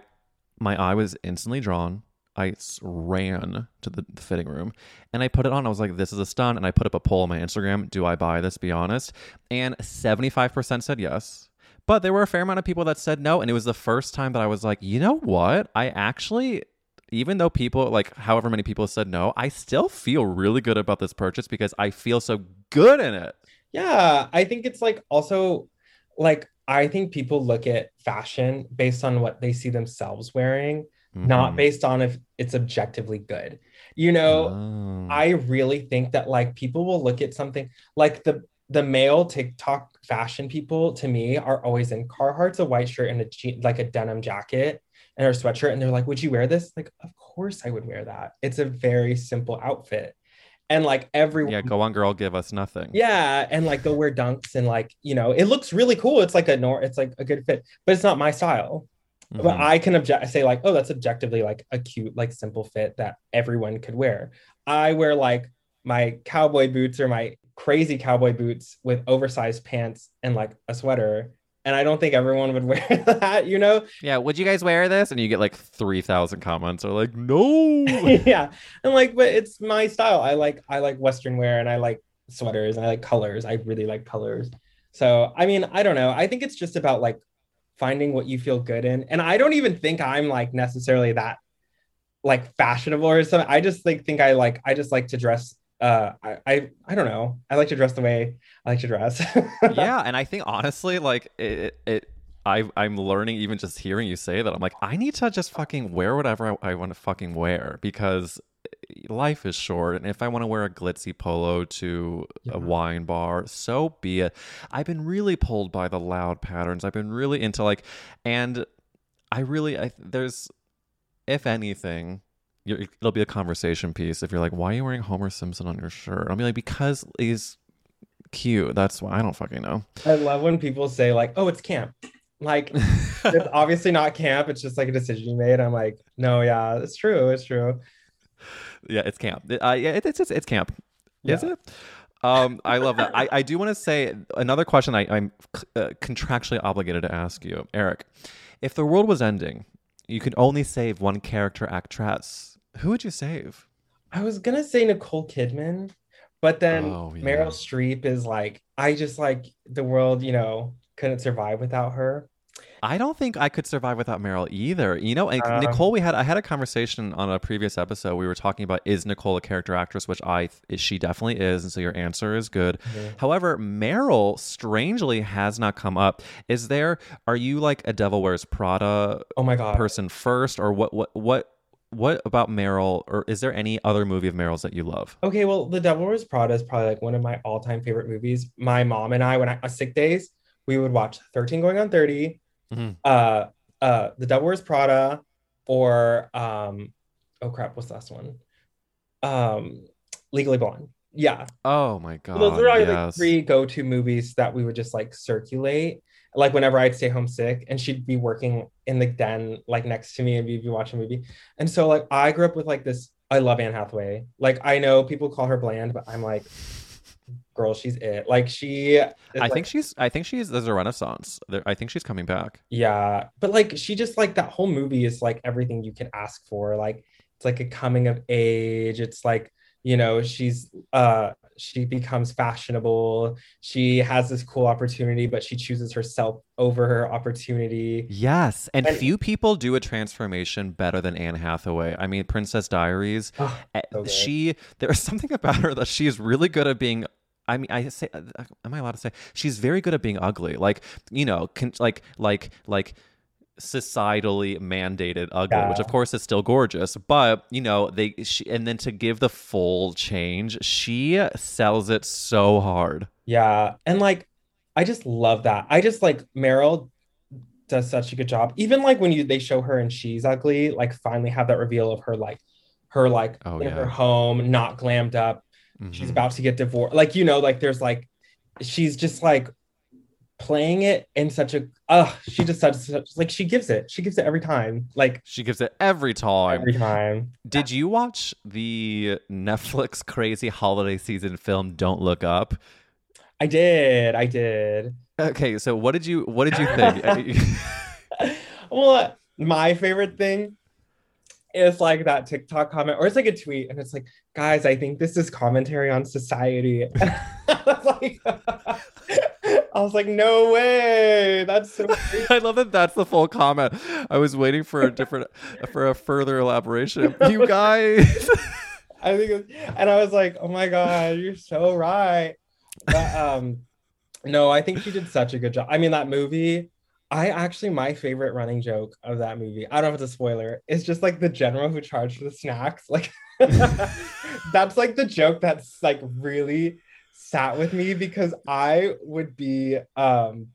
my eye was instantly drawn. I ran to the the fitting room and I put it on. I was like, this is a stun. And I put up a poll on my Instagram. Do I buy this? Be honest. And 75% said yes. But there were a fair amount of people that said no. And it was the first time that I was like, you know what? I actually, even though people, like however many people said no, I still feel really good about this purchase because I feel so good in it. Yeah, I think it's like also like I think people look at fashion based on what they see themselves wearing, not Mhm. based on if it's objectively good. You know, Oh. I really think that like people will look at something like the the male TikTok fashion people to me are always in Carhartt's a white shirt and a je- like a denim jacket and her sweatshirt and they're like, "Would you wear this?" Like, of course I would wear that. It's a very simple outfit. And like everyone yeah, go on, girl, give us nothing. yeah, and like they'll wear dunks and like, you know, it looks really cool. It's like a nor it's like a good fit, but it's not my style. But Mhm. I can object say like, oh, that's objectively like a cute, like simple fit that everyone could wear. I wear like my cowboy boots or my crazy cowboy boots with oversized pants and like a sweater. And I don't think everyone would (laughs) wear that, you know? yeah, would you guys wear this? And you get like 3,000 comments are like, no. (laughs) (laughs) yeah. And like, but it's my style. I like I like Western wear and I like sweaters and I like colors. I really like colors. So I mean, I don't know. I think it's just about like finding what you feel good in. And I don't even think I'm like necessarily that like fashionable or something. I just like think I like I just like to dress uh I I, I don't know. I like to dress the way I like to dress. (laughs) yeah, and I think honestly, like it, it I I'm learning even just hearing you say that. I'm like, I need to just fucking wear whatever I, I want to fucking wear because life is short, and if I want to wear a glitzy polo to a wine bar, so be it. I've been really pulled by the loud patterns. I've been really into like, and I really I there's if anything. It'll be a conversation piece if you're like, why are you wearing Homer Simpson on your shirt? I'll be like, because he's cute. That's why I don't fucking know. I love when people say like, "Oh, it's camp." Like (laughs) it's obviously not camp. It's just like a decision you made. I'm like, no, yeah, it's true. It's true. (laughs) yeah, it's camp. Uh, yeah, it, it's, it's it's camp. Is it? Um, I love that. I, I do want to say another question I, I'm uh, contractually obligated to ask you, Eric. If the world was ending, you could only save one character actress. Who would you save? I was gonna say Nicole Kidman, but then Oh, yeah. Meryl Streep is like, I just like the world, you know, couldn't survive without her. I don't think I could survive without Meryl either. You know, and Um, Nicole, we had I had a conversation on a previous episode. We were talking about is Nicole a character actress, which I she definitely is, and so your answer is good. However, Meryl strangely has not come up. Is there? Are you like a Devil Wears Prada Oh my god. person first, or what? What? What? What about Meryl? Or is there any other movie of Meryl's that you love? Okay, well, The Devil Wears Prada is probably like one of my all-time favorite movies. My mom and I, when I on sick days, we would watch 13 Going on 30, Mhm. uh, uh, The Devil Wears Prada, or um, oh crap, what's the last one? Um, Legally Blonde. Yeah, Oh my god! those are our like three go-to movies that we would just like circulate. Like whenever I'd stay home sick, and she'd be working in the den like next to me, and we'd be watching a movie. And so like I grew up with like this. I love Anne Hathaway. Like I know people call her bland, but I'm like, girl, she's it. Like she. I like- think she's. I think she's. There's a renaissance. There, I think she's coming back. Yeah, but like she just like that whole movie is like everything you can ask for. Like it's like a coming of age. It's like, you know, she's uh she becomes fashionable. She has this cool opportunity, but she chooses herself over her opportunity. Yes, and And- few people do a transformation better than Anne Hathaway. I mean, Princess Diaries. Oh, so she there is something about her that she is really good at being. I mean, I say, uh, am I allowed to say she's very good at being ugly? Like, you know, con- like, like, like. societally mandated ugly, Yeah. which of course is still gorgeous, but you know, they she, and then to give the full change, she sells it so hard. Yeah. And like I just love that. I just like Meryl does such a good job. Even like when you they show her and she's ugly, like finally have that reveal of her like her like Oh, in yeah. her home, not glammed up. She's Mhm. about to get divorced. Like, you know, like there's like she's just like playing it in such a uh she just such, such like she gives it. She gives it every time. Like She gives it every time. every time. Did you watch the Netflix crazy holiday season film Don't Look Up? I did. I did. Okay, so what did you what did you think? (laughs) (laughs) well, my favorite thing is like that TikTok comment, or it's like a tweet, and it's like, guys, I think this is commentary on society. (laughs) I was like, (laughs) I was like, no way. That's so. (laughs) I love that that's the full comment. I was waiting for a different for a further elaboration. You guys. I think, it was, and I was like, oh my god, you're so right. But um, no, I think she did such a good job. I mean, that movie. I actually my favorite running joke of that movie. I don't know if it's a spoiler. It's just like the general who charged for the snacks. Like (laughs) that's like the joke that's like really sat with me because I would be um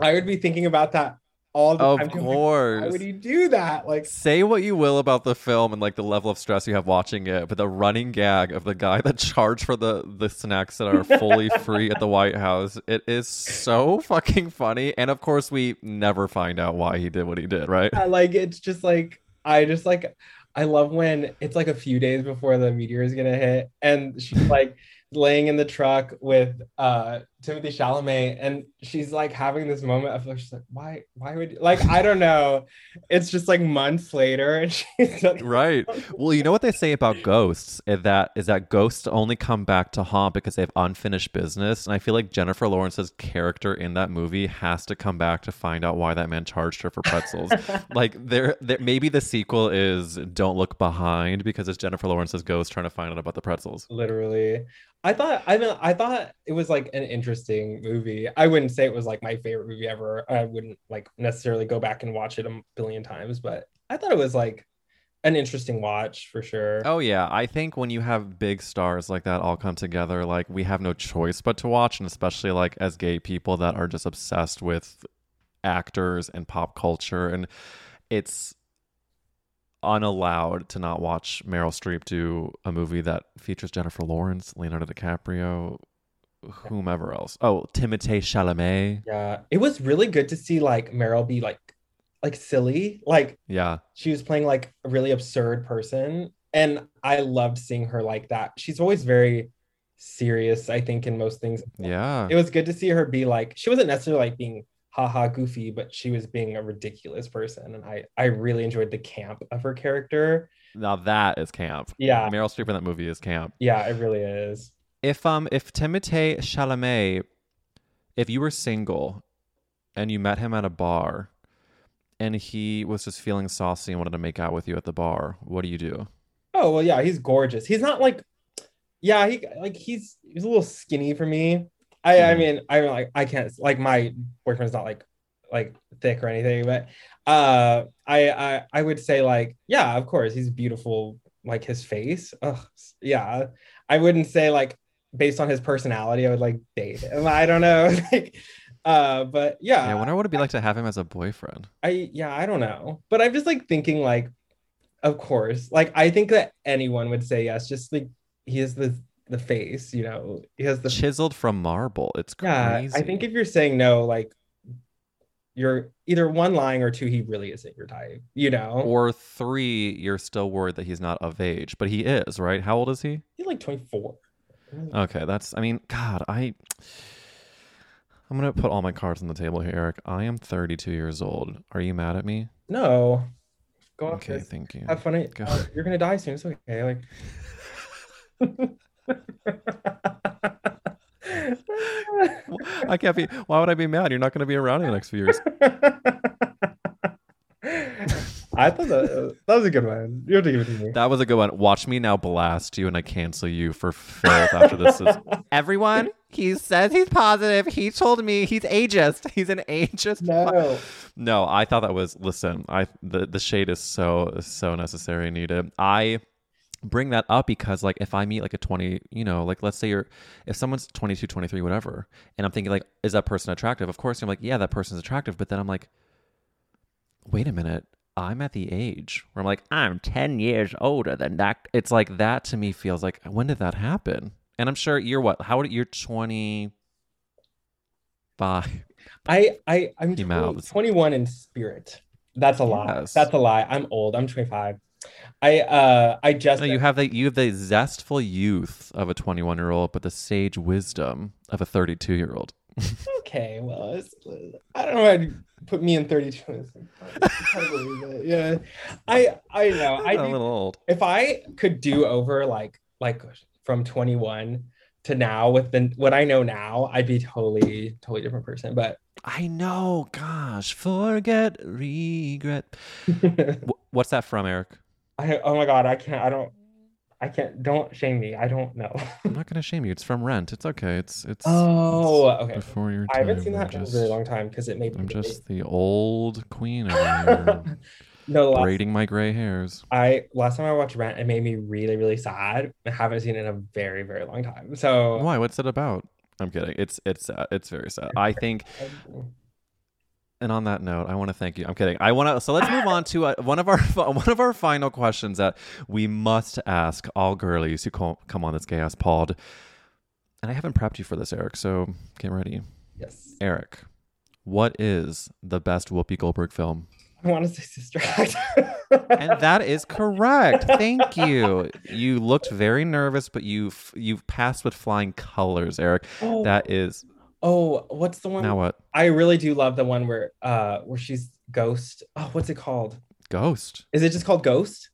I would be thinking about that all the Of time. 'cause I'm like, course. Why would he do that? Like Say what you will about the film and like the level of stress you have watching it, but the running gag of the guy that (laughs) charged for the the snacks that are fully free at the White House, it is so fucking funny. And of course, we never find out why he did what he did, right? Yeah, like it's just like I just like I love when it's like a few days before the meteor is gonna hit, and she's like laying in the truck with uh Timothée Chalamet, and she's like having this moment of like she's like, why why would like I don't know. It's just like months later, (laughs) and she's (laughs) like, Right. Well, you know what they say about ghosts is that is that ghosts only come back to haunt because they have unfinished business. And I feel like Jennifer Lawrence's character in that movie has to come back to find out why that man charged her for pretzels. (laughs) like there, there, maybe the sequel is Don't Look Behind because it's Jennifer Lawrence's ghost trying to find out about the pretzels. literally. I thought I mean I thought it was like an interesting movie. I wouldn't say it was like my favorite movie ever. I wouldn't like necessarily go back and watch it a billion times, but I thought it was like an interesting watch for sure. Oh yeah, I think when you have big stars like that all come together, like we have no choice but to watch, and especially like as gay people that are just obsessed with actors and pop culture, and it's unallowed to not watch Meryl Streep do a movie that features Jennifer Lawrence, Leonardo DiCaprio, whomever else. Oh, Timothée Chalamet. Yeah, it was really good to see like Meryl be like like silly. Like Yeah, she was playing like a really absurd person. And I loved seeing her like that. She's always very serious, I think, in most things. yeah. It was good to see her be like, she wasn't necessarily like being haha goofy, but she was being a ridiculous person. And I I really enjoyed the camp of her character. Now that is camp. Yeah. Meryl Streep in that movie is camp. Yeah, it really is. If um if Timothée Chalamet, if you were single and you met him at a bar and he was just feeling saucy and wanted to make out with you at the bar, what do you do? Oh well, yeah, he's gorgeous. He's not like, yeah, he like he's he's a little skinny for me. I I Mhm. mean I like I can't like my boyfriend's not like like thick or anything, but uh I I I would say like yeah, of course he's beautiful like his face. Ugh, yeah, I wouldn't say like based on his personality I would like date him. I don't know (laughs) like. Uh, but yeah, Yeah, I wonder what it'd be like to have him as a boyfriend. I yeah, I don't know. But I'm just like thinking like of course. Like I think that anyone would say yes, just like he has the the face, you know. He has the Chiseled from marble. It's Yeah. I think if you're saying no, like you're either one lying or two, he really isn't your type, you know. or three, you're still worried that he's not of age, but he is, right? How old is he? He's like 24. Okay, that's I mean, God, I I'm gonna put all my cards on the table here, Eric. I am 32 years old. Are you mad at me? No. Go off Okay, this. thank you. Have fun. Go. uh, you're gonna die soon. It's okay. Like (laughs) I can't be. Why would I be mad? You're not going to be around in the next few years. (laughs) I thought that, uh, that was a good one. You have to give it to me. That was a good one. Watch me now blast you, and I cancel you for filth after this. Is... (laughs) Everyone, He says he's positive. He told me he's ageist. He's an ageist. No. No, I thought that was listen, I the the shade is so so necessary and needed. I bring that up because like if I meet like a 20, you know, like let's say you're if someone's 22, 23, whatever, and I'm thinking like is that person attractive? Of course, I'm like, yeah, that person's attractive, but then I'm like wait a minute. I'm at the age where I'm like, I'm 10 years older than that. It's like that to me feels like, when did that happen? And I'm sure you're what? How old? You're 25. I I I'm He 20 21 in spirit. That's a lie. Yes. That's a lie. I'm old. I'm 25. I uh I just No, you have the you have the zestful youth of a 21 year old, but the sage wisdom of a 32 year old. Okay. Well, it's, I don't know. How to put me in 32. category, but yeah. I I know. I a little old. if I could do over like like from 21 to now with the what I know now, I'd be totally totally different person. But I know. Gosh, forget regret. (laughs) Wh- What's that from, Eric? I oh my god, I can't. I don't. I can't. Don't shame me. I don't know. I'm not gonna shame you. It's from Rent. It's okay. It's it's. Oh, it's okay. Before your time. I haven't seen I'm that in a just, very long time because it made me I'm just the old queen over here, (laughs) no. braiding my gray hairs. I last time I watched Rent, it made me really really sad. I haven't seen it in a very very long time. So Why? What's it about? I'm kidding. It's it's sad. It's very sad. I think (laughs) And on that note, I want to thank you. I'm kidding. I want to. So let's move on to uh, one of our (laughs) one of our final questions that we must ask all girlies who co- come on this gay ass pod. And I haven't prepped you for this, Eric. So get ready, yes, Eric. What is the best Whoopi Goldberg film? I want to say Sister Act. And that is (laughs) correct. Thank you. You looked very nervous, but you f- you've passed with flying colors, Eric. oh, That is oh, what's the one? now what? I really do love the one where uh where she's Ghost. Oh, what's it called? Ghost. Is it just called Ghost?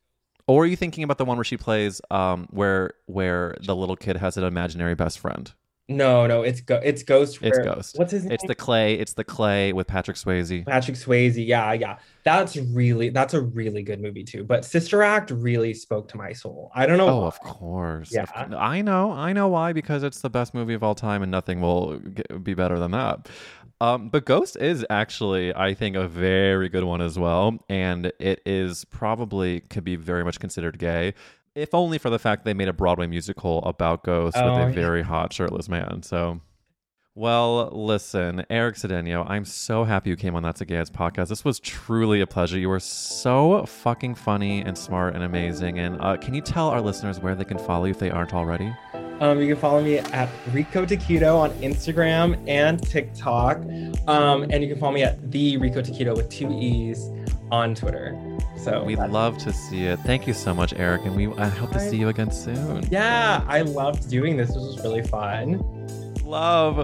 Or are you thinking about the one where she plays um where where the little kid has an imaginary best friend? No, no, it's go it's Ghost. It's Ghost. What's his name? It's the clay, it's the clay with Patrick Swayze. Patrick Swayze. Yeah, yeah. That's really that's a really good movie too. But Sister Act really spoke to my soul. I don't know. Oh, why. of course. Yeah. Of I know. I know why because it's the best movie of all time and nothing will get, be better than that. Um, but Ghost is actually, I think, a very good one as well, and it is probably could be very much considered gay, if only for the fact they made a Broadway musical about ghosts Oh, with a very hot shirtless man. So, well, listen, Eric Sedeño, I'm so happy you came on That's a Gay podcast. This was truly a pleasure. You were so fucking funny and smart and amazing. And uh, can you tell our listeners where they can follow you if they aren't already? Um, you can follow me at Rico Taquito on Instagram and TikTok. Um, and you can follow me at the Rico Taquito with two E's on Twitter. So We'd love to see it. Thank you so much, Eric, and we I hope to see you again soon. yeah, I loved doing this. This was really fun. Love.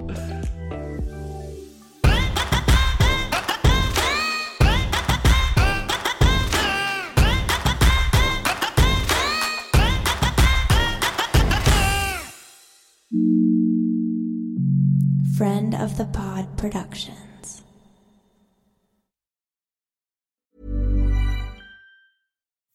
Friend of the Pod Productions.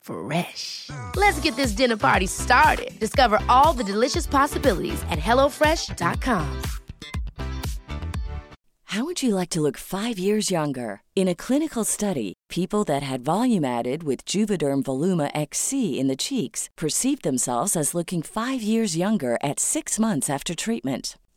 Fresh. Let's get this dinner party started. Discover all the delicious possibilities at hellofresh.com. How would you like to look five years younger? In a clinical study, people that had volume added with Juvederm Voluma XC in the cheeks perceived themselves as looking five years younger at six months after treatment.